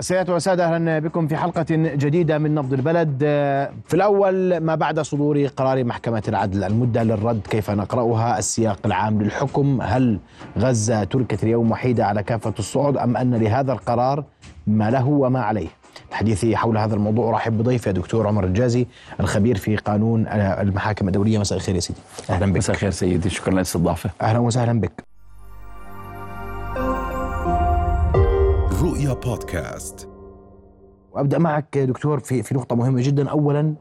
سيدات وسادة أهلا بكم في حلقة جديدة من نبض البلد. في الأول ما بعد صدور قرار محكمة العدل؟ المدة للرد كيف نقرأها؟ السياق العام للحكم؟ هل غزة تركت اليوم وحيدة على كافة الصعد أم أن لهذا القرار ما له وما عليه؟ الحديث حول هذا الموضوع أرحب بضيفي الدكتور عمر الجازي الخبير في قانون المحاكم الدولية. مساء الخير يا سيدي. أهلا بك. مساء الخير سيدي. شكرا للاستضافة. أهلا وسهلا بك. بودكاست. وأبدأ معك دكتور في في نقطة مهمة جدا. اولا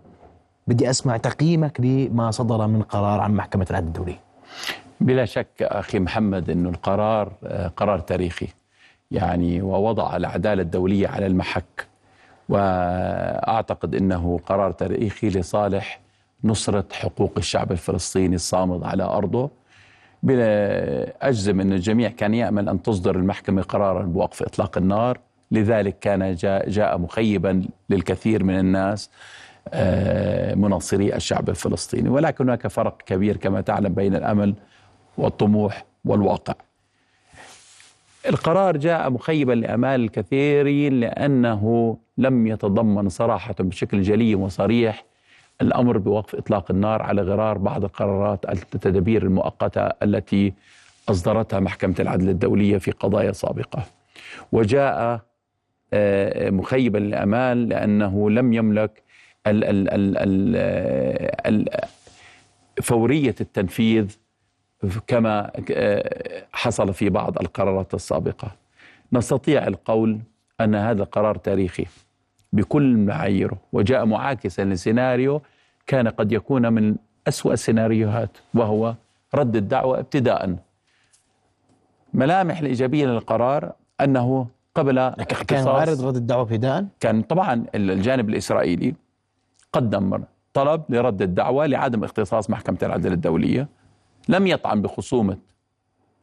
بدي أسمع تقييمك لما صدر من قرار عن محكمة العدل الدولي. بلا شك أخي محمد إنه القرار قرار تاريخي. يعني ووضع العدالة الدولية على المحك. وأعتقد إنه قرار تاريخي لصالح نصرة حقوق الشعب الفلسطيني الصامد على أرضه. بلا أجزم ان الجميع كان يأمل أن تصدر المحكمة قرارا بوقف إطلاق النار. لذلك كان جاء, جاء مخيبا للكثير من الناس مناصري الشعب الفلسطيني ولكن هناك فرق كبير كما تعلم بين الأمل والطموح والواقع القرار جاء مخيبا لأمال الكثيرين لأنه لم يتضمن صراحة بشكل جلي وصريح الأمر بوقف إطلاق النار على غرار بعض القرارات التدابير المؤقتة التي أصدرتها محكمة العدل الدولية في قضايا سابقة. وجاء مخيبا للأمال لأنه لم يملك ال ال ال ال فورية التنفيذ كما حصل في بعض القرارات السابقة. نستطيع القول أن هذا قرار تاريخي بكل معاييره وجاء معاكسا لسيناريو كان قد يكون من أسوأ السيناريوهات وهو رد الدعوة ابتداء ملامح الإيجابية للقرار أنه قبل كان وارد رد الدعوة ابتداء؟ كان طبعا الجانب الإسرائيلي قدم طلب لرد الدعوة لعدم اختصاص محكمة العدل الدولية لم يطعن بخصومة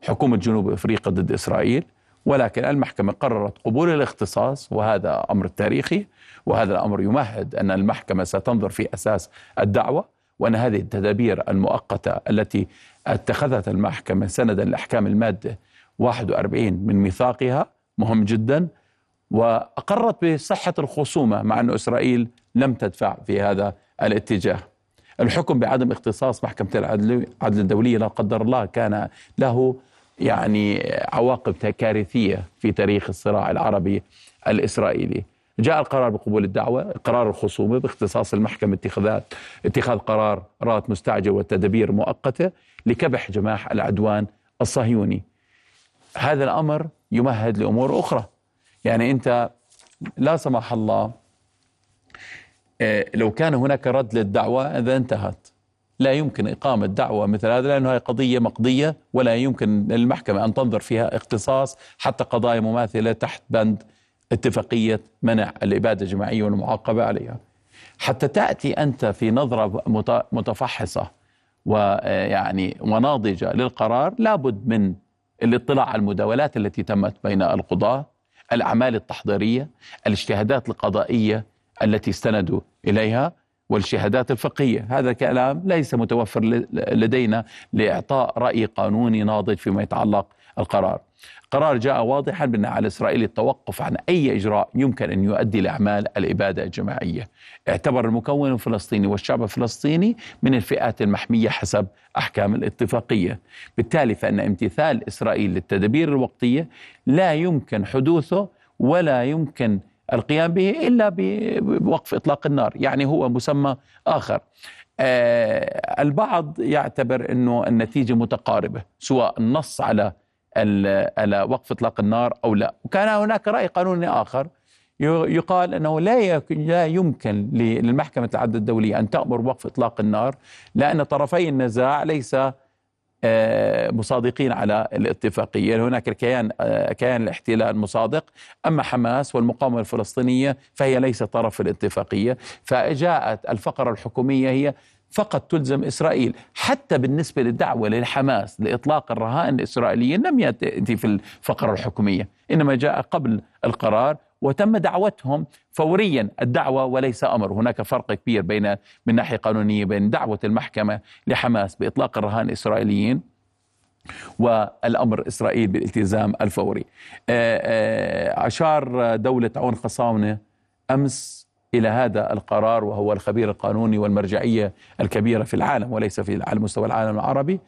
حكومة جنوب إفريقيا ضد إسرائيل ولكن المحكمة قررت قبول الاختصاص وهذا أمر تاريخي وهذا الأمر يمهد أن المحكمة ستنظر في أساس الدعوة وأن هذه التدابير المؤقتة التي اتخذت المحكمة سندا لأحكام المادة 41 من ميثاقها مهم جدا وأقرت بصحة الخصومة مع أن إسرائيل لم تدفع في هذا الاتجاه. الحكم بعدم اختصاص محكمة العدل الدولية لا قدر الله كان له يعني عواقب كارثية في تاريخ الصراع العربي الإسرائيلي. جاء القرار بقبول الدعوة قرار الخصومة باختصاص المحكمة اتخاذ قرارات مستعجلة وتدابير مؤقتة لكبح جماح العدوان الصهيوني. هذا الأمر يمهد لأمور أخرى. يعني أنت لا سمح الله لو كان هناك رد للدعوة إذا انتهت. لا يمكن إقامة دعوة مثل هذا لأنه هي قضية مقضية ولا يمكن للمحكمة أن تنظر فيها اختصاص حتى قضايا مماثلة تحت بند اتفاقية منع الإبادة الجماعية والمعاقبة عليها. حتى تأتي أنت في نظرة متفحصة ويعني وناضجة للقرار لابد من الاطلاع على المداولات التي تمت بين القضاة الأعمال التحضيرية الاجتهادات القضائية التي استندوا إليها والشهادات الفقهية. هذا الكلام ليس متوفر لدينا لإعطاء رأي قانوني ناضج فيما يتعلق القرار. قرار جاء واضحا بأن على إسرائيل التوقف عن أي إجراء يمكن أن يؤدي لأعمال الإبادة الجماعية. اعتبر المكون الفلسطيني والشعب الفلسطيني من الفئات المحمية حسب أحكام الاتفاقية. بالتالي فإن امتثال إسرائيل للتدابير الوقتية لا يمكن حدوثه ولا يمكن القيام به إلا بوقف إطلاق النار، يعني هو مسمى آخر. آه البعض يعتبر إنه النتيجة متقاربة، سواء النص على على وقف إطلاق النار أو لا، وكان هناك رأي قانوني آخر يقال أنه لا لا يمكن للمحكمة العدل الدولية أن تأمر بوقف إطلاق النار لأن طرفي النزاع ليس مصادقين على الاتفاقية. هناك الكيان كيان الاحتلال مصادق. أما حماس والمقاومة الفلسطينية فهي ليست طرف في الاتفاقية. فجاءت الفقرة الحكومية هي فقط تلزم إسرائيل. حتى بالنسبة للدعوة للحماس لإطلاق الرهائن الإسرائيليين لم يأتي في الفقرة الحكومية إنما جاء قبل القرار وتم دعوتهم فوريا. الدعوة وليس أمر. هناك فرق كبير بين من ناحية قانونية بين دعوة المحكمة لحماس بإطلاق الرهان الإسرائيليين والأمر إسرائيل بالالتزام الفوري. أشار دولة عون خصاونة أمس إلى هذا القرار وهو الخبير القانوني والمرجعية الكبيرة في العالم وليس في على مستوى العالم العربي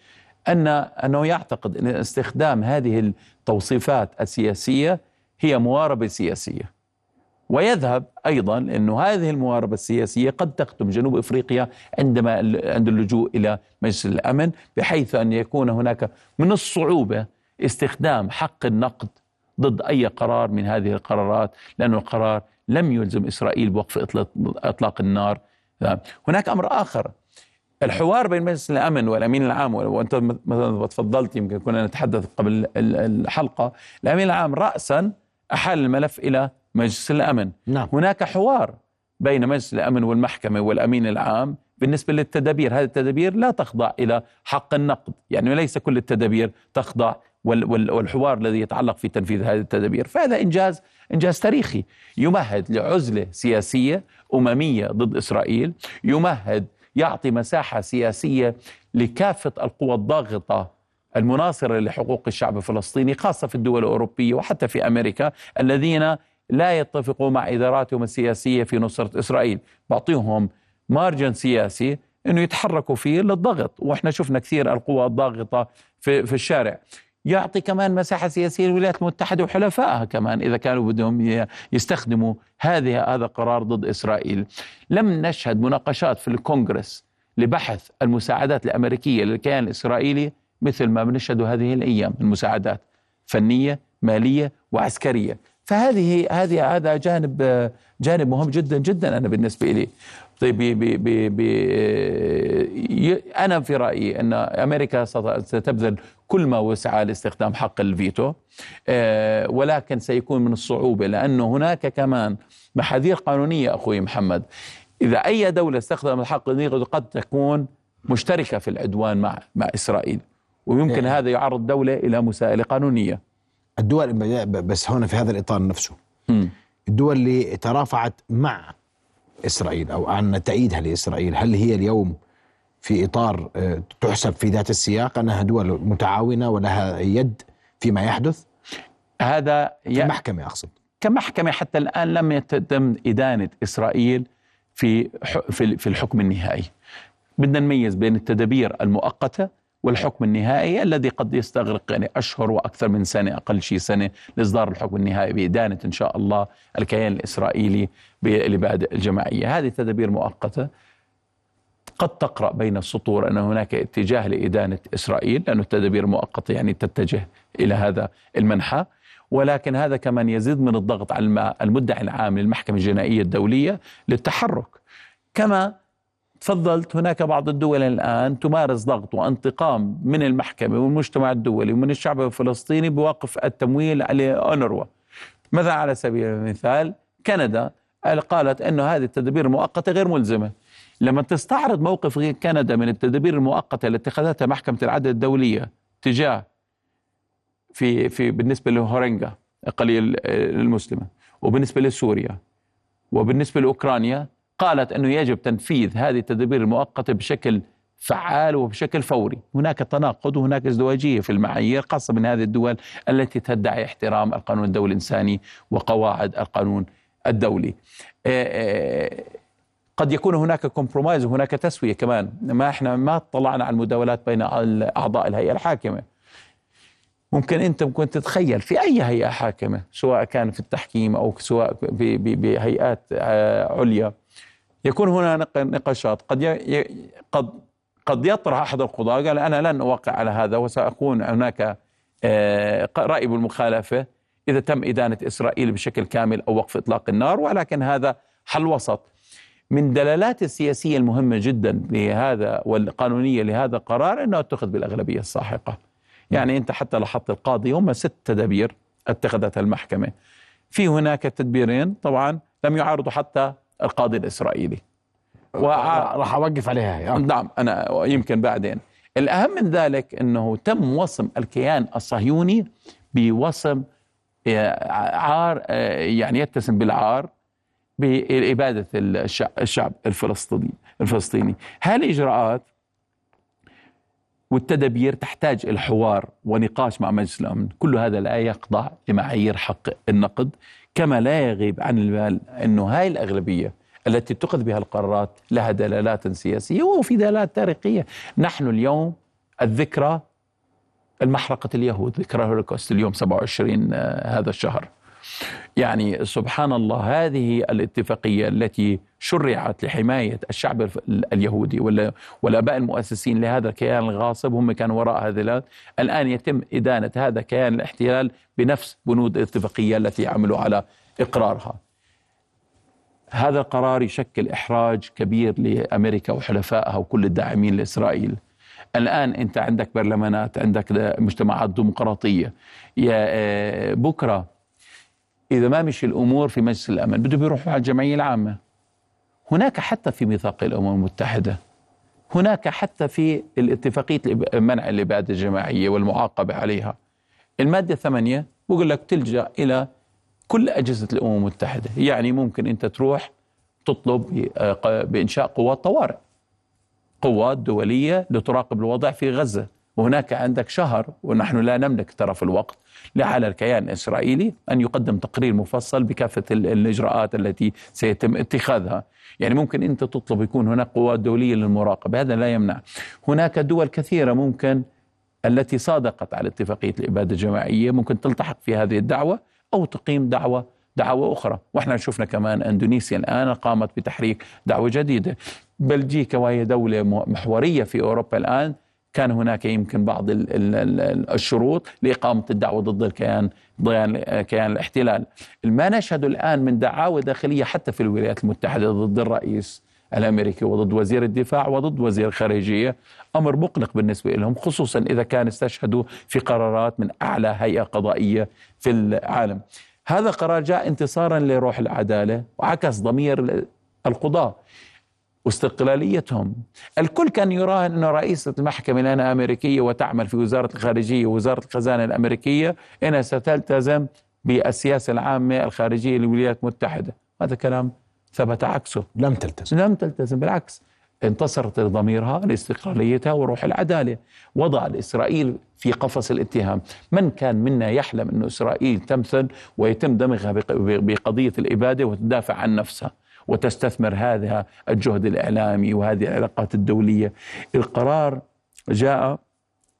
أن أنه يعتقد أن استخدام هذه التوصيفات السياسية هي مواربة سياسية. ويذهب أيضا إنه هذه المواربة السياسية قد تختم جنوب إفريقيا عندما عند اللجوء إلى مجلس الأمن بحيث أن يكون هناك من الصعوبة استخدام حق النقد ضد أي قرار من هذه القرارات لأن القرار لم يلزم إسرائيل بوقف اطلاق النار. هناك أمر آخر. الحوار بين مجلس الأمن والأمين العام وأنت مثلا تفضلت يمكن كنا نتحدث قبل الحلقة. الأمين العام راسا أحال الملف إلى مجلس الأمن. نعم. هناك حوار بين مجلس الأمن والمحكمة والأمين العام بالنسبة للتدابير. هذه التدابير لا تخضع إلى حق النقد. يعني ليس كل التدابير تخضع والحوار الذي يتعلق في تنفيذ هذه التدابير. فهذا إنجاز إنجاز تاريخي يمهد لعزلة سياسية أممية ضد إسرائيل يمهد يعطي مساحة سياسية لكافة القوى الضاغطة المناصرة لحقوق الشعب الفلسطيني خاصة في الدول الأوروبية وحتى في أمريكا الذين لا يتفقوا مع إداراتهم السياسية في نصرة إسرائيل. بعطيهم مارجن سياسي إنه يتحركوا فيه للضغط. وإحنا شفنا كثير القوى الضاغطة في في الشارع. يعطي كمان مساحة سياسية للولايات المتحدة وحلفائها كمان إذا كانوا بدهم يستخدموا هذه هذا قرار ضد إسرائيل. لم نشهد مناقشات في الكونغرس لبحث المساعدات الأمريكية للكيان الإسرائيلي مثل ما بنشهده هذه الأيام من مساعدات فنية مالية وعسكرية. فهذه هذه هذا جانب جانب مهم جدا جدا أنا بالنسبة لي طيب بي بي بي أنا في رأيي أن أمريكا ستبذل كل ما وسعها لاستخدام حق الفيتو. آه، ولكن سيكون من الصعوبة لأنه هناك كمان محاذير قانونية أخوي محمد. إذا أي دولة استخدمت حق الفيتو قد تكون مشتركة في العدوان مع مع إسرائيل. ويمكن يعني هذا يعرض دولة إلى مساءلة قانونية. الدول بس هنا في هذا الإطار نفسه. م. الدول اللي ترافعت مع إسرائيل أو أن تأييدها لإسرائيل هل هي اليوم في إطار آه، تحسب في ذات السياق أنها دول متعاونة ولها يد فيما يحدث؟ هذا كمحكمة أقصد كمحكمة حتى الآن لم يتم إدانة إسرائيل في في الحكم النهائي. بدنا نميز بين التدابير المؤقتة والحكم النهائي الذي قد يستغرق يعني أشهر وأكثر من سنة أقل شيء سنة لإصدار الحكم النهائي بإدانة إن شاء الله الكيان الإسرائيلي لبادئ الجماعية هذه تدابير مؤقتة قد تقرأ بين السطور أن هناك اتجاه لإدانة إسرائيل لأن التدابير المؤقتة يعني تتجه إلى هذا المنحى. ولكن هذا كمان يزيد من الضغط على المدعي العام للمحكمة الجنائية الدولية للتحرك. كما تفضلت هناك بعض الدول الآن تمارس ضغط وانتقام من المحكمة والمجتمع الدولي ومن الشعب الفلسطيني بوقف التمويل على أونروا. مثلا على سبيل المثال؟ كندا قالت أنه هذه التدابير المؤقتة غير ملزمة. لما تستعرض موقف كندا من التدابير المؤقتة اللي اتخذتها محكمة العدل الدولية تجاه في في بالنسبة للروهينجا الأقلية المسلمة وبالنسبة لسوريا وبالنسبة لأوكرانيا قالت أنه يجب تنفيذ هذه التدابير المؤقتة بشكل فعال وبشكل فوري. هناك تناقض وهناك ازدواجية في المعايير خاصة من هذه الدول التي تدعي احترام القانون الدولي الإنساني وقواعد القانون الدولي. قد يكون هناك compromise وهناك تسوية كمان. ما إحنا ما اطلعنا على المداولات بين أعضاء الهيئة الحاكمة. ممكن أنت ممكن تتخيل في أي هيئة حاكمة سواء كان في التحكيم أو سواء بهيئات عليا يكون هنا نقاشات. قد. قد قد يطرح أحد القضاة قال أنا لن أوقع على هذا وسأكون هناك آه، راي بالمخالفه إذا تم إدانة إسرائيل بشكل كامل أو وقف إطلاق النار ولكن هذا حل وسط. من دلالات السياسية المهمة جدا لهذا والقانونية لهذا القرار إنه أتخذ بالأغلبية الساحقة. يعني أنت حتى لاحظت القاضي هم ست تدابير اتخذتها المحكمة. في هناك تدبيرين طبعا لم يعارضوا حتى القاضي الإسرائيلي راح أوقف عليها يعني. نعم أنا يمكن بعدين الأهم من ذلك أنه تم وصم الكيان الصهيوني بوصم آه، عار آه، يعني يتسم بالعار بإبادة الشعب الفلسطيني الفلسطيني. هذه الإجراءات والتدابير تحتاج إلى حوار ونقاش مع مجلس الأمن. كل هذا لا يخضع لمعايير حق النقد كما لا يغيب عن البال أنه هاي الأغلبية التي اتخذ بها القرارات لها دلالات سياسية وفي دلالات تاريخية. نحن اليوم الذكرى المحرقة اليهود ذكرى الهولوكوست اليوم 27 آه، هذا الشهر. يعني سبحان الله هذه الاتفاقية التي شرعت لحماية الشعب اليهودي والآباء المؤسسين لهذا الكيان الغاصب هم كانوا وراء هذا الآن. يتم إدانة هذا كيان الاحتلال بنفس بنود الاتفاقية التي عملوا على إقرارها. هذا القرار يشكل إحراج كبير لأمريكا وحلفائها وكل الداعمين لإسرائيل. الآن أنت عندك برلمانات عندك مجتمعات ديمقراطية. آه، بكرة إذا ما مشي الأمور في مجلس الأمن بده بيروحوا على الجمعية العامة. هناك حتى في ميثاق الأمم المتحدة هناك حتى في الاتفاقية منع الإبادة الجماعية والمعاقبة عليها. المادة ثمانية بقول لك تلجأ إلى كل أجهزة الأمم المتحدة. يعني ممكن أنت تروح تطلب بإنشاء قوات طوارئ. قوات دولية لتراقب الوضع في غزة. وهناك عندك شهر ونحن لا نملك طرف الوقت. على الكيان الإسرائيلي أن يقدم تقرير مفصل بكافة الإجراءات التي سيتم اتخاذها. يعني ممكن أنت تطلب يكون هناك قوات دولية للمراقبة هذا لا يمنع. هناك دول كثيرة ممكن التي صادقت على اتفاقية الإبادة الجماعية ممكن تلتحق في هذه الدعوة أو تقيم دعوة دعوة أخرى. وإحنا شفنا كمان أندونيسيا الآن قامت بتحريك دعوة جديدة. بلجيكا وهي دولة محورية في أوروبا الآن كان هناك يمكن بعض الشروط لإقامة الدعوة ضد الكيان كيان الاحتلال. ما نشهد الآن من دعاوى داخلية حتى في الولايات المتحدة ضد الرئيس الأمريكي وضد وزير الدفاع وضد وزير الخارجيه أمر مقلق بالنسبة لهم خصوصا إذا كان استشهدوا في قرارات من أعلى هيئة قضائية في العالم. هذا قرار جاء انتصارا لروح العدالة وعكس ضمير القضاه واستقلاليتهم. الكل كان يراهن أن رئيسة المحكمة لأنها أمريكية وتعمل في وزارة الخارجية ووزارة الخزانة الأمريكية. إنها ستلتزم بالسياسة العامة الخارجية للولايات المتحدة. هذا كلام ثبت عكسه. لم تلتزم. لم تلتزم بالعكس. انتصرت لضميرها لاستقلاليتها وروح العدالة. وضع إسرائيل في قفص الاتهام. من كان منا يحلم أن إسرائيل تمثل ويتم دمغها بقضية الإبادة وتدافع عن نفسها؟ وتستثمر هذا الجهد الإعلامي وهذه العلاقات الدولية. القرار جاء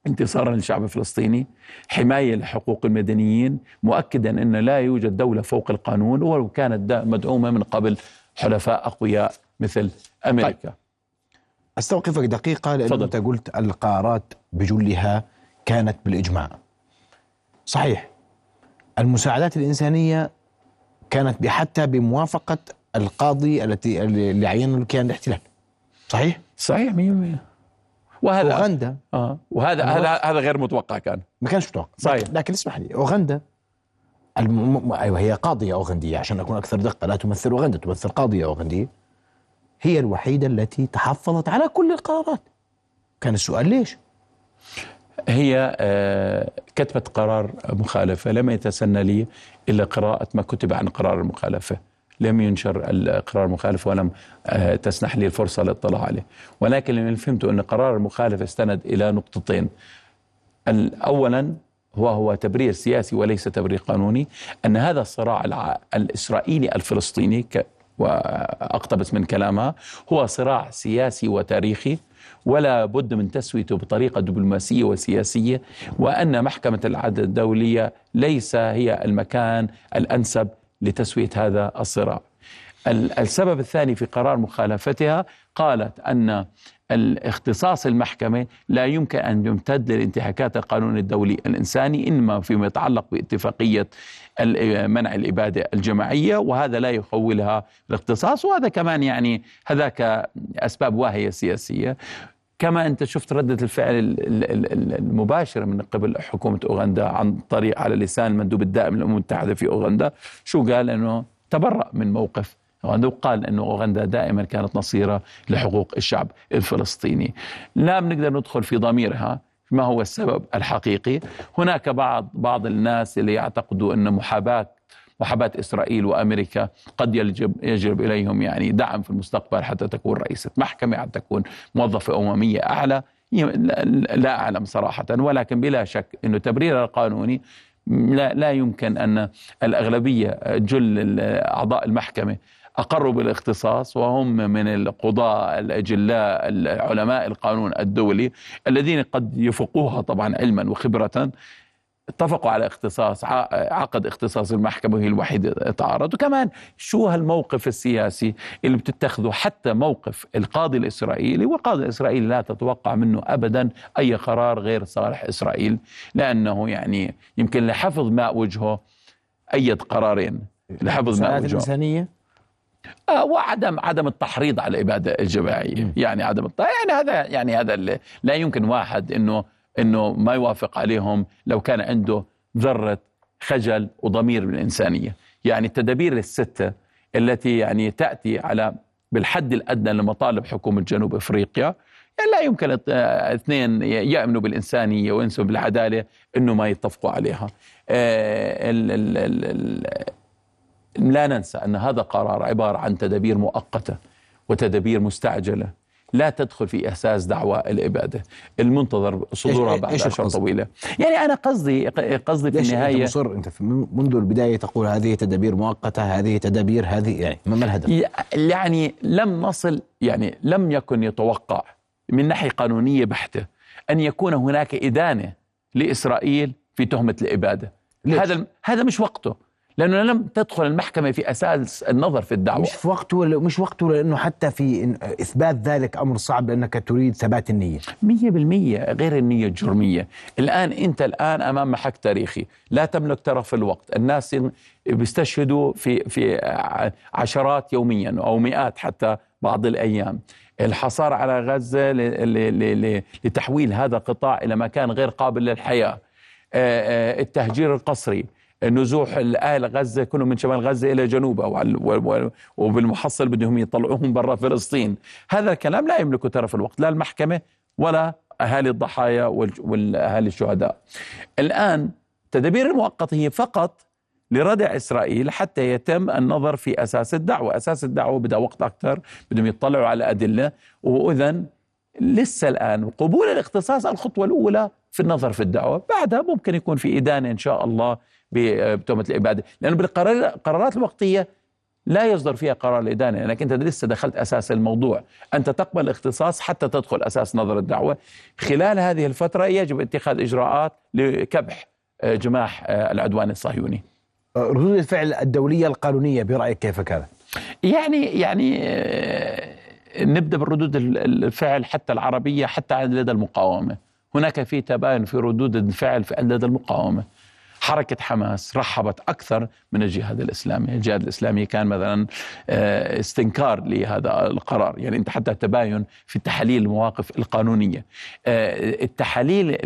انتصارا للشعب الفلسطيني حماية لحقوق المدنيين مؤكدا أن لا يوجد دولة فوق القانون ولو كانت مدعومة من قبل حلفاء أقوياء مثل أمريكا. طيب. أستوقفك دقيقة لأن أنت قلت القرارات بجلها كانت بالإجماع. صحيح. المساعدات الإنسانية كانت حتى بموافقة القاضي التي اللي عينه الكيان الاحتلال. صحيح؟ صحيح 100% وهذا أوغندا. آه. وهذا هذا هذا غير متوقع كان. ما كانش متوقع. صحيح. لكن اسمح لي أوغندا الم... أيوه هي قاضية أوغندية. عشان أكون أكثر دقة لا تمثل أوغندا تمثل قاضية أوغندية. هي الوحيدة التي تحفظت على كل القرارات. كان السؤال ليش؟ هي آه، كتبت قرار مخالفة. لم يتسنى لي إلا قراءة ما كتب عن قرار المخالفة. لم ينشر القرار المخالف ولم آه، تسنح لي الفرصة للاطلاع عليه. ولكن اللي فهمته أن قرار المخالف استند إلى نقطتين. أولا هو هو تبرير سياسي وليس تبرير قانوني أن هذا الصراع الإسرائيلي الفلسطيني وأقتبس من كلامها هو صراع سياسي وتاريخي ولا بد من تسويته بطريقة دبلوماسية وسياسية وأن محكمة العدل الدولية ليس هي المكان الأنسب لتسوية هذا الصراع. السبب الثاني في قرار مخالفتها قالت أن الاختصاص المحكمة لا يمكن أن يمتد للانتهاكات القانون الدولي الإنساني إنما فيما يتعلق باتفاقية منع الإبادة الجماعية وهذا لا يخولها الاختصاص وهذا كمان يعني هذاك أسباب واهية سياسية كما أنت شفت ردة الفعل المباشرة من قبل حكومة أوغندا عن طريق على لسان المندوب الدائم للامم المتحدة في أوغندا شو قال؟ إنه تبرأ من موقف أوغندا وقال إنه أوغندا دائما كانت نصيرة لحقوق الشعب الفلسطيني. لا بنقدر ندخل في ضميرها ما هو السبب الحقيقي؟ هناك بعض بعض الناس اللي يعتقدوا إن محاباة محاباة إسرائيل وأمريكا قد يجب, يجب إليهم يعني دعم في المستقبل حتى تكون رئيسة محكمة حتى تكون موظفة أممية أعلى. لا أعلم صراحة ولكن بلا شك أنه تبرير القانوني لا, لا يمكن أن الأغلبية جل أعضاء المحكمة أقروا بالاختصاص وهم من القضاة الأجلاء علماء القانون الدولي الذين قد يفقوها طبعا علما وخبرة. اتفقوا على اختصاص عقد اختصاص المحكمة وهي الوحيدة تعارض. وكمان شو هالموقف السياسي اللي بتتخذه حتى موقف القاضي الإسرائيلي؟ والقاضي الإسرائيلي لا تتوقع منه أبدا أي قرار غير صالح إسرائيل لأنه يعني يمكن لحفظ ماء وجهه أيد قرارين لحفظ ماء وجهه. الإنسانية آه وعدم عدم التحريض على الإبادة الجماعية. يعني عدم يعني هذا يعني هذا لا يمكن واحد إنه إنه ما يوافق عليهم لو كان عنده ذرة خجل وضمير بالإنسانية يعني التدابير الستة التي يعني تأتي على بالحد الأدنى لمطالب حكومة جنوب إفريقيا يعني لا يمكن اثنين يؤمنوا بالإنسانية وينسوا بالعدالة إنه ما يتفقوا عليها. آه، لا ننسى أن هذا قرار عبارة عن تدابير مؤقتة وتدابير مستعجلة لا تدخل في إحساس دعوى الإبادة. المنتظر صدورها بعد اشهر طويلة. يعني أنا قصدي قصدي في النهايه أنت مصر؟ أنت منذ البداية تقول هذه تدابير مؤقتة هذه تدابير هذه يعني ما الهدف؟ يعني لم نصل يعني لم يكن يتوقع من ناحية قانونية بحتة أن يكون هناك إدانة لإسرائيل في تهمة الإبادة. هذا هذا مش وقته. لأنه لم تدخل المحكمة في أساس النظر في الدعوة. مش في وقته مش وقته لأنه حتى في إثبات ذلك أمر صعب لأنك تريد ثبات مية بالمية غير النية الجرمية. الآن أنت الآن أمام محك تاريخي. لا تملك طرف الوقت. الناس بيستشهدوا في في عشرات يوميا أو مئات حتى بعض الأيام. الحصار على غزة لتحويل هذا القطاع إلى مكان غير قابل للحياة. التهجير القسري. نزوح الاهل غزة كلهم من شمال غزة إلى جنوبها وبالمحصل بدهم يطلعوهم برا فلسطين. هذا الكلام لا يملكه طرف الوقت لا المحكمة ولا أهالي الضحايا والأهالي الشهداء. الآن التدابير المؤقته هي فقط لردع إسرائيل حتى يتم النظر في أساس الدعوة، أساس الدعوة بدها وقت أكثر، بدهم يطلعوا على أدلة. واذا لسه الآن قبول الاختصاص الخطوة الأولى في النظر في الدعوة، بعدها ممكن يكون في إدانة إن شاء الله بتهمة الإبادة لأنه بالقرارات الوقتية لا يصدر فيها قرار الإدانة لأنك أنت لسه دخلت أساس الموضوع، أنت تقبل الاختصاص حتى تدخل أساس نظر الدعوة، خلال هذه الفترة يجب اتخاذ إجراءات لكبح آه، جماح آه، العدوان الصهيوني. آه، ردود الفعل الدولية القانونية برأيك كيف كانت؟ يعني يعني نبدأ بالردود الفعل حتى العربية حتى لدى المقاومة، هناك في تباين في ردود الفعل لدى المقاومة. حركة حماس رحبت أكثر من الجهاد الإسلامي. الجهاد الإسلامي كان مثلا آه، استنكار لهذا القرار. يعني أنت حتى تباين في تحليل المواقف القانونية. آه، التحاليل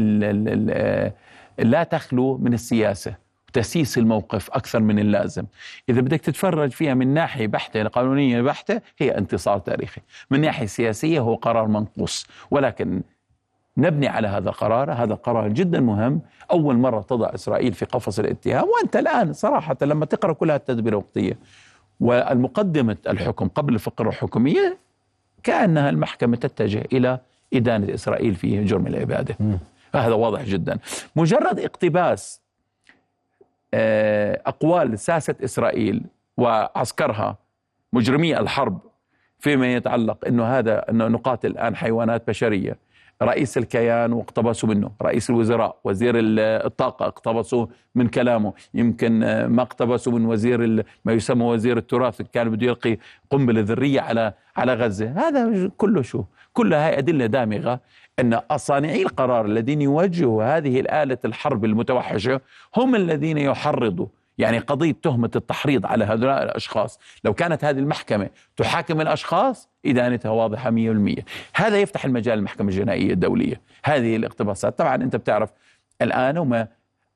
آه، لا تخلو من السياسة تسيس الموقف أكثر من اللازم. إذا بدك تتفرج فيها من ناحية بحتة قانونية بحتة هي انتصار تاريخي. من ناحية سياسية هو قرار منقوص. ولكن نبني على هذا القرار. هذا القرار جدا مهم. أول مرة تضع إسرائيل في قفص الاتهام وأنت الآن صراحة لما تقرأ كل التدبير الوقتية. والمقدمة الحكم قبل الفقرة الحكومية كأنها المحكمة تتجه إلى إدانة إسرائيل في جرم العبادة. هذا واضح جدا. مجرد اقتباس آه، أقوال ساسة إسرائيل وعسكرها مجرمي الحرب فيما يتعلق أنه هذا أنه نقاتل الآن حيوانات بشرية رئيس الكيان واقتبسوا منه رئيس الوزراء وزير الطاقة اقتبسوا من كلامه. يمكن آه، ما اقتبسوا من وزير ما يسمى وزير التراث كان بده يلقي قنبلة ذرية على على غزة. هذا كله شو؟ كلها هاي أدلة دامغة أن صانعي القرار الذين يوجهوا هذه الآلة الحرب المتوحشة هم الذين يحرضوا يعني قضية تهمة التحريض على هؤلاء الأشخاص. لو كانت هذه المحكمة تحاكم الأشخاص إدانتها واضحة 100% هذا يفتح المجال للمحكمة الجنائية الدولية. هذه الاقتباسات. طبعا أنت بتعرف الآن وما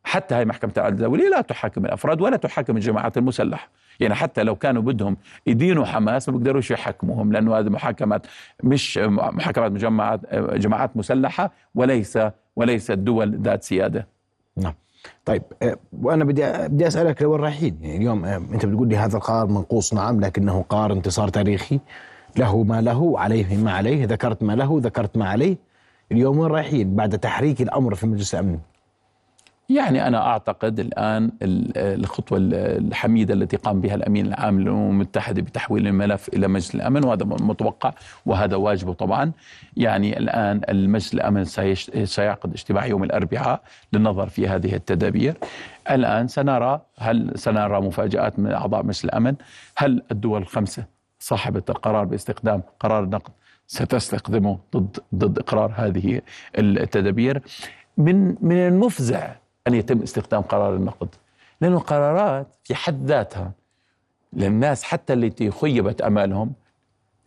حتى هاي محكمة العدل الدولية لا تحاكم الأفراد ولا تحاكم الجماعات المسلحة. يعني حتى لو كانوا بدهم يدينوا حماس ما بيقدروش يحكموهم لأنه هذه محاكمات مش محاكمات جماعات جماعات مسلحة وليس وليست دول ذات سيادة. نعم. طيب آه، وأنا بدي بدي أسألك لوين رايحين؟ يعني اليوم آه، أنت بتقول لي هذا القرار منقوص نعم لكنه قرار انتصار تاريخي. له ما له عليه ما عليه ذكرت ما له ذكرت ما عليه. اليوم وين رايحين؟ بعد تحريك الأمر في مجلس الأمن. يعني أنا أعتقد الآن الخطوة الحميدة التي قام بها الأمين العام للأمم المتحدة بتحويل الملف إلى مجلس الأمن وهذا متوقع وهذا واجبه طبعا. يعني الآن المجلس الأمن سيعقد اجتماع يوم الأربعاء للنظر في هذه التدابير. الآن سنرى هل سنرى مفاجآت من أعضاء مجلس الأمن. هل الدول الخمسة صاحبة القرار باستخدام قرار النقد ستستخدمه ضد ضد إقرار هذه التدابير؟ من من المفزع أن يتم استخدام قرار النقد. لأن القرارات في حد ذاتها للناس حتى التي خيبت أمالهم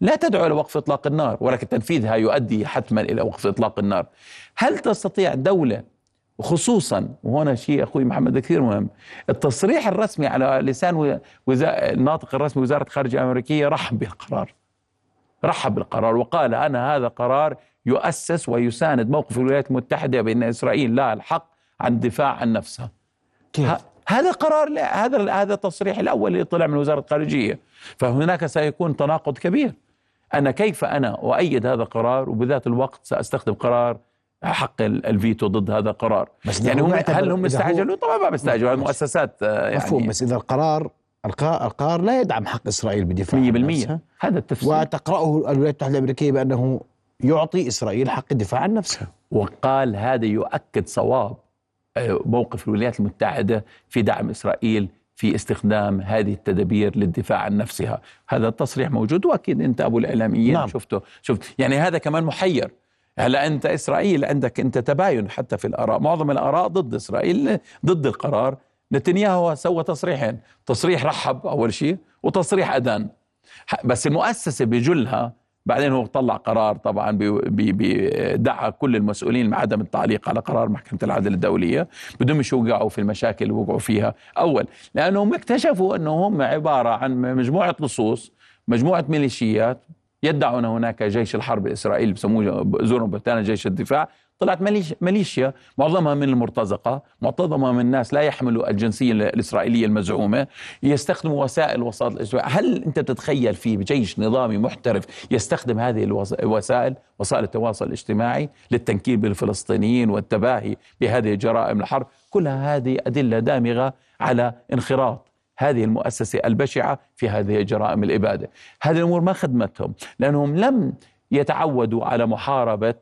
لا تدعو إلى وقف إطلاق النار ولكن تنفيذها يؤدي حتما إلى وقف إطلاق النار. هل تستطيع دولة وخصوصا وهنا شيء أخوي محمد كثير مهم التصريح الرسمي على لسان وزا... الناطق الرسمي وزارة الخارجية الأمريكية رحب بالقرار. رحب بالقرار وقال أنا هذا قرار يؤسس ويساند موقف الولايات المتحدة بان إسرائيل لها الحق عن الدفاع عن نفسها كيف؟ هذا قرار هذا هذا التصريح الأول اللي طلع من وزارة الخارجية. فهناك سيكون تناقض كبير. أنا كيف أنا أؤيد هذا القرار وبذات الوقت سأستخدم قرار حق الفيتو ضد هذا القرار بس يعني هم هل هم استعجلوا؟ طبعا ما بيستعجلوا. المؤسسات آه، يعني مفهوم. بس إذا القرار القرار لا يدعم حق إسرائيل بدفاع 100% هذا التفسير. وتقرأه الولايات المتحدة الأمريكية بأنه يعطي إسرائيل حق الدفاع عن نفسها وقال هذا يؤكد صواب. موقف الولايات المتحدة في دعم إسرائيل في استخدام هذه التدابير للدفاع عن نفسها. هذا التصريح موجود وأكيد أنت أبو الإعلاميين نعم. شفته شفت. يعني هذا كمان محير. هلا أنت إسرائيل عندك أنت تباين حتى في الآراء معظم الآراء ضد إسرائيل ضد القرار. نتنياهو سوى تصريحين تصريح رحب أول شيء وتصريح ادان بس المؤسسة بجلها بعدين هو طلع قرار طبعا بدعا كل المسؤولين عدم التعليق على قرار محكمة العدل الدولية بدون مش يوقعوا في المشاكل اللي وقعوا فيها. أول لأنهم اكتشفوا أنه هم عبارة عن مجموعة لصوص مجموعة ميليشيات يدعون هناك جيش الحرب الإسرائيلي بسموه زورهم بهتانا جيش الدفاع. طلعت ميليشيا معظمها من المرتزقة معظمها من الناس لا يحملوا الجنسية الإسرائيلية المزعومة يستخدموا وسائل وسائل الاجتماع. هل أنت تتخيل في جيش نظامي محترف يستخدم هذه الوسائل وسائل التواصل الاجتماعي للتنكيل بالفلسطينيين والتباهي بهذه جرائم الحرب؟ كلها هذه أدلة دامغة على انخراط. هذه المؤسسة البشعة في هذه جرائم الإبادة. هذه الأمور ما خدمتهم لأنهم لم يتعودوا على محاربة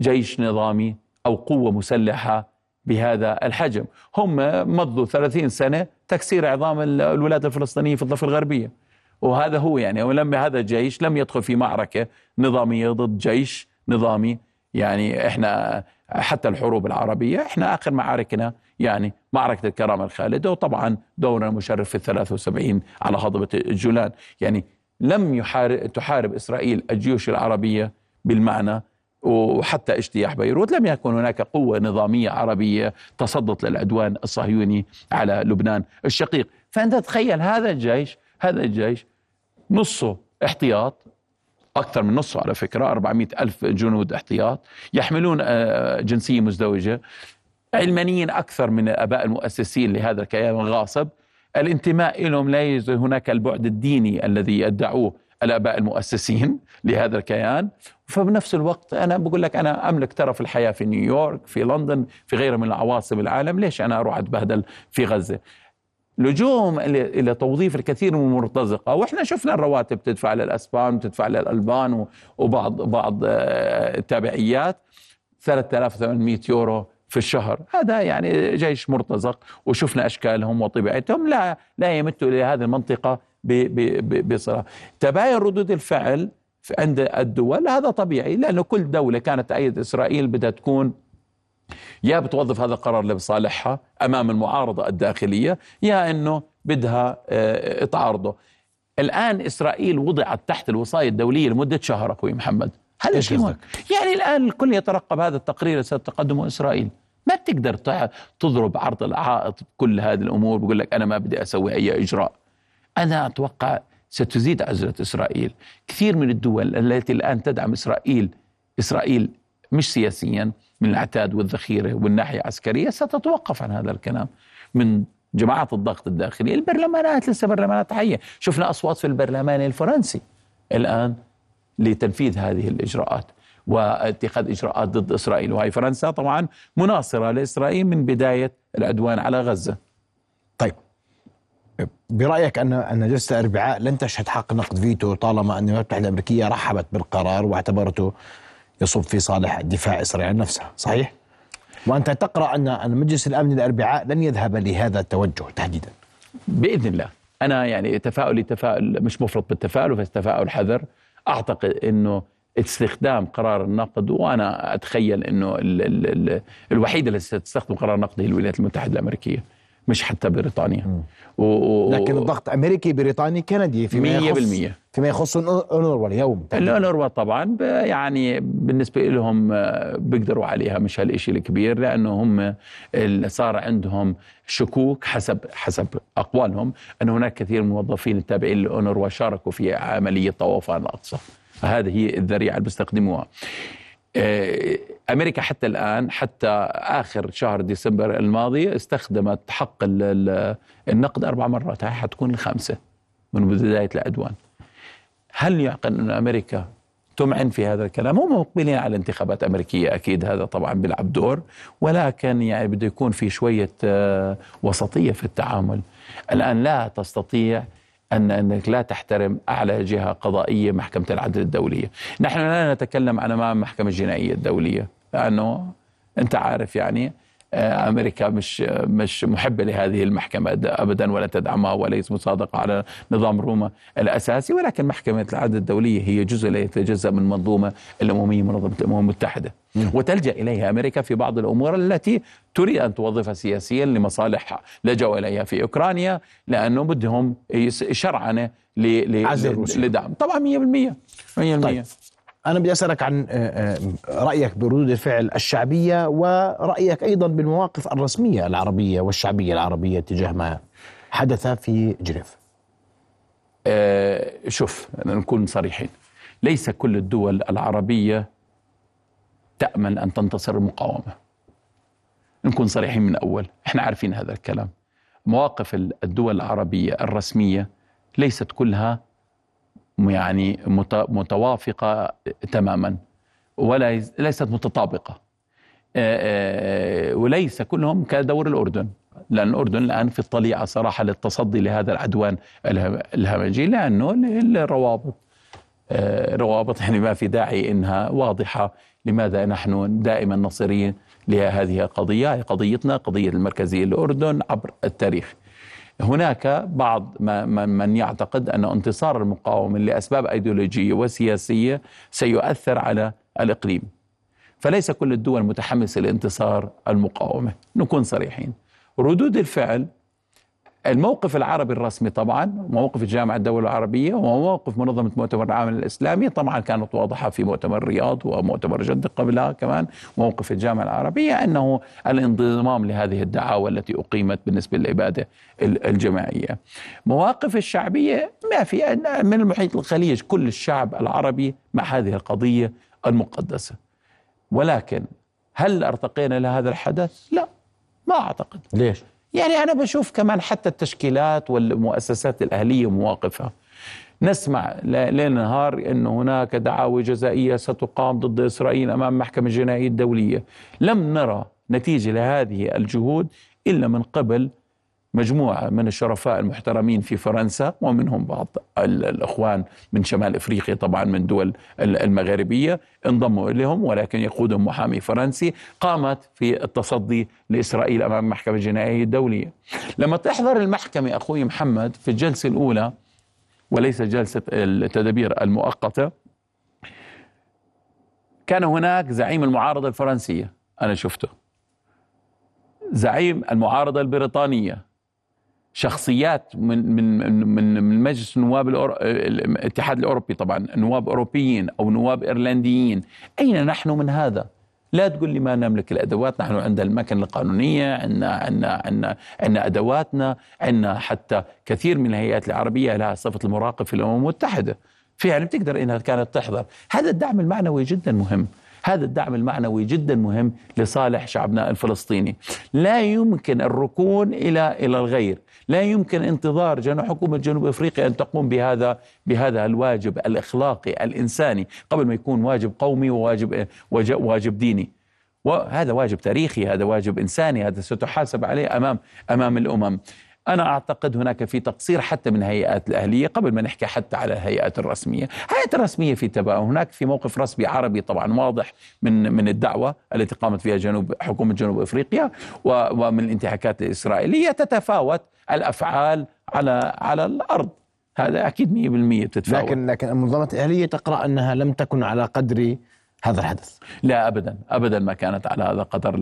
جيش نظامي أو قوة مسلحة بهذا الحجم. هم مضوا 30 سنة تكسير عظام الولايات الفلسطينية في الضفة الغربية. وهذا هو يعني ولم هذا الجيش لم يدخل في معركة نظامية ضد جيش نظامي. يعني إحنا حتى الحروب العربية. إحنا آخر معاركنا يعني معركة الكرامة الخالدة وطبعا دورنا المشرف في الثلاثة وسبعين على هضبة الجولان. يعني لم يحارب تحارب إسرائيل الجيوش العربية بالمعنى وحتى اجتياح بيروت. لم يكن هناك قوة نظامية عربية تصدت للعدوان الصهيوني على لبنان الشقيق. فأنت تخيل هذا الجيش هذا الجيش نصه احتياط أكثر من نصه على فكرة 400 ألف جنود احتياط. يحملون آه، جنسية مزدوجة. علمانيين أكثر من الآباء المؤسسين لهذا الكيان الغاصب. الانتماء لهم لا يوجد هناك البعد الديني الذي يدعوه الآباء المؤسسين لهذا الكيان. فبنفس الوقت أنا بقول لك أنا أملك ترف الحياة في نيويورك في لندن في غيرها من العواصم العالم. ليش أنا أروح أتبهدل في غزة؟ لجوءهم إلى توظيف الكثير من المرتزقة. وإحنا شفنا الرواتب تدفع للأسبان وتدفع للألبان وبعض بعض آه، التابعيات. 3800 يورو في الشهر. هذا يعني جيش مرتزق وشفنا أشكالهم وطبيعتهم. لا لا يمتوا إلى هذه المنطقة بصراحة. تباين ردود الفعل عند الدول. هذا طبيعي لأنه كل دولة كانت تأيد إسرائيل بدها تكون يا بتوظف هذا القرار لصالحها أمام المعارضة الداخلية يا إنه بدها آه، تعارضه. الآن إسرائيل وضعت تحت الوصايه الدولية لمدة شهر أخوي محمد. هل إيش يعني الآن الكل يترقب هذا التقرير ستقدمه إسرائيل. ما بتقدر تضرب عرض العائط بكل هذه الأمور بقول لك أنا ما بدي أسوي أي إجراء. أنا أتوقع ستزيد عزلة إسرائيل. كثير من الدول التي الآن تدعم إسرائيل إسرائيل مش سياسيا من العتاد والذخيرة والناحية العسكرية ستتوقف عن هذا الكلام من جماعة الضغط الداخلي. البرلمانات لسه برلمانات حية. شفنا أصوات في البرلمان الفرنسي الآن لتنفيذ هذه الإجراءات واتخاذ إجراءات ضد إسرائيل. وهي فرنسا طبعا مناصرة لإسرائيل من بداية العدوان على غزة. طيب برأيك أن أن جلسة الإربعاء لن تشهد حق نقد فيتو طالما الولايات المتحدة الأمريكية رحبت بالقرار واعتبرته يصب في صالح دفاع اسرائيل عن نفسها، صحيح؟ وأنت تقرأ ان أن مجلس الأمن الأربعاء لن يذهب لهذا التوجه تحديدا. بإذن الله، أنا يعني تفاؤلي تفاؤل مش مفرط بالتفاؤل بس تفاؤل حذر، أعتقد إنه استخدام قرار النقد وأنا أتخيل إنه ال ال ال الوحيده التي ستستخدم قرار النقد هي الولايات المتحدة الأمريكية. مش حتى بريطانيا. و... و... لكن الضغط أمريكي بريطاني كندي فيما يخص فيما يخص الأونروا اليوم. الأونروا طبعا يعني بالنسبة لهم آه، بيقدروا عليها مش هالشيء الكبير لأنه هم صار عندهم شكوك حسب حسب أقوالهم أن هناك كثير من الموظفين التابعين للاونروا شاركوا في عملية طوفان الأقصى. فهذه هي الذريعة اللي بيستخدموها. آه، أمريكا حتى الآن حتى آخر شهر ديسمبر الماضي استخدمت حق النقد أربع مرات هاي حتكون الخامسة من بداية العدوان. هل يعقل أن أمريكا تمعن في هذا الكلام؟ هم مقبلين على انتخابات أمريكية أكيد هذا طبعا بيلعب دور ولكن يعني بده يكون في شوية آه، وسطية في التعامل. الآن لا تستطيع أن أنك لا تحترم أعلى جهة قضائية محكمة العدل الدولية. نحن لا نتكلم عن أمام المحكمة الجنائية الدولية لأنه أنت عارف يعني أمريكا مش مش محبة لهذه المحكمة ابدا ولا تدعمها وليس مصادقة على نظام روما الأساسي ولكن محكمة العدل الدولية هي جزء لا يتجزأ من المنظومه الأممية منظمة الأمم المتحدة. وتلجأ إليها أمريكا في بعض الأمور التي تريد أن توظفها سياسيا لمصالحها. لجوا إليها في أوكرانيا لأنه بدهم شرعنه لدعم. طبعا 100% 100% طيب. أنا بدي أسألك عن آه، آه، رأيك بردود الفعل الشعبية ورأيك أيضا بالمواقف الرسمية العربية والشعبية العربية تجاه ما حدث في جنيف أه شوف نكون صريحين. ليس كل الدول العربية تأمل أن تنتصر المقاومة. نكون صريحين من أول. إحنا عارفين هذا الكلام. مواقف الدول العربية الرسمية ليست كلها يعني متوافقة تماما ولا ليست متطابقة. وليس كلهم كدور الأردن. لأن الأردن الآن في الطليعة صراحة للتصدي لهذا العدوان الهمجي لأنه الروابط روابط يعني ما في داعي إنها واضحة. لماذا نحن دائما نصيرين لهذه القضية قضيتنا قضية المركزية الاردن عبر التاريخ. هناك بعض من يعتقد أن انتصار المقاومة لأسباب أيديولوجية وسياسية سيؤثر على الإقليم. فليس كل الدول متحمسة لانتصار المقاومة. نكون صريحين. ردود الفعل الموقف العربي الرسمي طبعا موقف الجامعة الدولة العربية وموقف منظمة مؤتمر العام الإسلامي طبعا كانت واضحة في مؤتمر الرياض ومؤتمر جدة قبلها كمان موقف الجامعة العربية أنه الانضمام لهذه الدعاوى التي أقيمت بالنسبة للعبادة الجماعية مواقف الشعبية ما في من المحيط الخليج كل الشعب العربي مع هذه القضية المقدسة ولكن هل أرتقينا لهذا الحدث؟ لا ما أعتقد ليش؟ يعني أنا بشوف كمان حتى التشكيلات والمؤسسات الأهلية مواقفها. نسمع ليل نهار أن هناك دعاوى جزائية ستقام ضد إسرائيل أمام محكمة الجنائية الدولية. لم نرى نتيجة لهذه الجهود إلا من قبل مجموعة من الشرفاء المحترمين في فرنسا ومنهم بعض الأخوان من شمال إفريقيا طبعا من دول المغاربية انضموا إليهم ولكن يقودهم محامي فرنسي قامت في التصدي لإسرائيل أمام المحكمة الجنائية الدولية لما تحضر المحكمة أخوي محمد في الجلسة الأولى وليس جلسة التدابير المؤقتة كان هناك زعيم المعارضة الفرنسية أنا شفته. زعيم المعارضة البريطانية. شخصيات من من من من مجلس النواب الاتحاد الأوروبي طبعا نواب أوروبيين أو نواب إيرلنديين. أين نحن من هذا؟ لا تقول لي ما نملك الأدوات نحن عندنا المكن القانونية عندنا عندنا عندنا عندنا أدواتنا عندنا حتى كثير من الهيئات العربية لها صفة المراقب في الأمم المتحدة. فعلا بتقدر إنها كانت تحضر. هذا الدعم المعنوي جدا مهم. هذا الدعم المعنوي جدا مهم لصالح شعبنا الفلسطيني. لا يمكن الركون إلى إلى الغير. لا يمكن انتظار حكومة جنوب أفريقيا أن تقوم بهذا بهذا الواجب الإخلاقي الإنساني قبل ما يكون واجب قومي وواجب واجب ديني. وهذا واجب تاريخي هذا واجب إنساني هذا ستحاسب عليه أمام أمام الأمم. أنا أعتقد هناك في تقصير حتى من هيئات الأهلية قبل ما نحكي حتى على الهيئات الرسمية. الهيئات الرسمية في تباين هناك في موقف رسمي عربي طبعا واضح من من الدعوة التي قامت فيها جنوب حكومة جنوب أفريقيا ومن الانتهاكات الإسرائيلية. تتفاوت الأفعال على على الأرض. هذا أكيد 100% بتتفاوت. لكن لكن المنظمة الأهلية تقرأ أنها لم تكن على قدر هذا الحدث. لا ابدا ابدا ما كانت على هذا قدر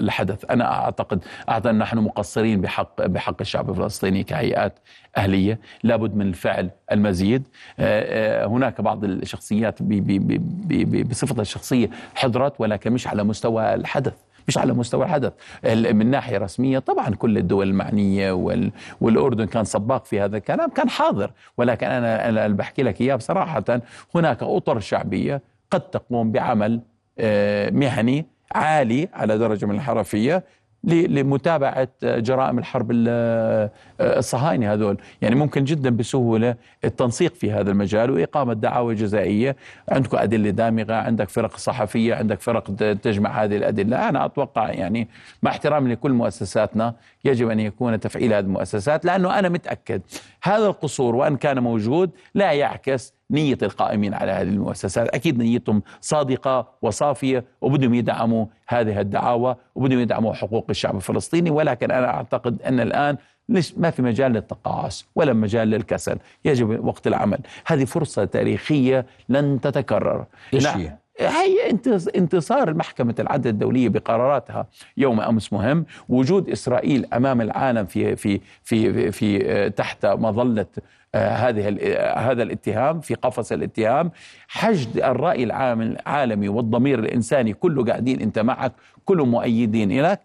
الحدث. أنا أعتقد أعتقد نحن مقصرين بحق بحق الشعب الفلسطيني كهيئات أهلية. لابد من الفعل المزيد. آه، آه، هناك بعض الشخصيات بصفتها الشخصية حضرت ولكن مش على مستوى الحدث مش على مستوى الحدث. من ناحية رسمية طبعا كل الدول المعنية والأردن كان سباق في هذا الكلام كان حاضر. ولكن أنا أنا بحكي لك إياه بصراحة هناك أطر شعبية قد تقوم بعمل آه، مهني عالي على درجة من الحرفية لمتابعة جرائم الحرب آه، الصهاينة هذول. يعني ممكن جدا بسهولة التنسيق في هذا المجال وإقامة دعاوى جزائية. عندكم أدلة دامغة عندك فرق صحفية عندك فرق تجمع هذه الأدلة. أنا أتوقع يعني مع احترامي لكل مؤسساتنا يجب أن يكون تفعيل هذه المؤسسات لأنه أنا متأكد هذا القصور وأن كان موجود لا يعكس نية القائمين على هذه المؤسسات. أكيد نيتهم صادقة وصافية وبدهم يدعموا هذه الدعاوى وبدهم يدعموا حقوق الشعب الفلسطيني. ولكن أنا أعتقد أن الآن ليش ما في مجال للتقاعس ولا مجال للكسل. يجب وقت العمل. هذه فرصة تاريخية لن تتكرر. إيش هي؟ هي انتصار المحكمة العدل الدولية بقراراتها يوم أمس مهم. وجود إسرائيل أمام العالم في في في في تحت مظلة هذه آه، هذا الاتهام في قفص الاتهام. حشد الرأي العام العالمي والضمير الإنساني كله قاعدين أنت معك كلهم مؤيدين لك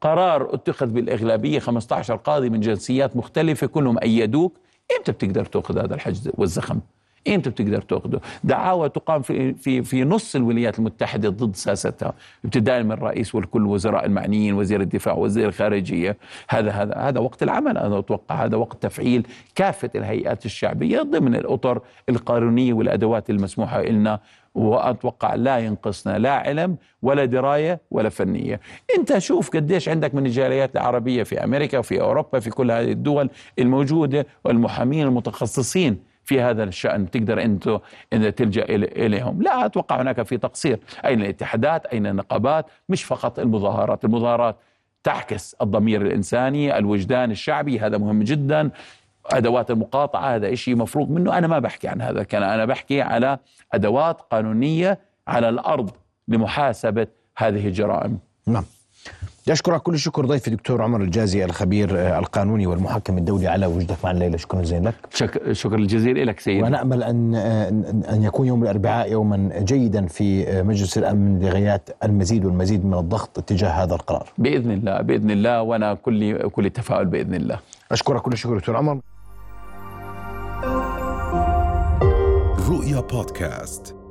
قرار اتخذ بالإغلبية 15 قاضي من جنسيات مختلفة كلهم أيدوك. إمتى بتقدر تأخذ هذا الحجز والزخم؟ انت بتقدر تاخذه دعاوى تقام في في في نص الولايات المتحدة ضد سياستها ابتداء من الرئيس والكل وزراء المعنيين وزير الدفاع وزير الخارجية. هذا هذا هذا وقت العمل أنا أتوقع هذا وقت تفعيل كافة الهيئات الشعبية ضمن الأطر القانونية والأدوات المسموحة لنا وأتوقع لا ينقصنا لا علم ولا دراية ولا فنية. أنت شوف قديش عندك من الجاليات العربية في أمريكا وفي أوروبا في كل هذه الدول الموجودة والمحامين المتخصصين في هذا الشأن تقدر أنت تلجأ إليهم. لا أتوقع هناك في تقصير. أين الاتحادات؟ أين النقابات؟ مش فقط المظاهرات. المظاهرات تعكس الضمير الإنساني الوجدان الشعبي هذا مهم جدا. أدوات المقاطعة هذا شيء مفروغ منه. أنا ما بحكي عن هذا كان أنا بحكي على أدوات قانونية على الأرض لمحاسبة هذه الجرائم. نعم. أشكرك كل الشكر ضيفي دكتور عمر الجازي الخبير آه، القانوني والمحكم الدولي على وجودك معنا الليلة شكرا جزيلا لك. شك شكرا الجزيل لك سيدي. ونأمل ان آه، ان يكون يوم الأربعاء يوما جيدا في آه، مجلس الأمن لغايه المزيد والمزيد من الضغط تجاه هذا القرار. بإذن الله بإذن الله وأنا كل كل التفاؤل بإذن الله. أشكرك كل الشكر دكتور عمر. رؤيا بودكاست.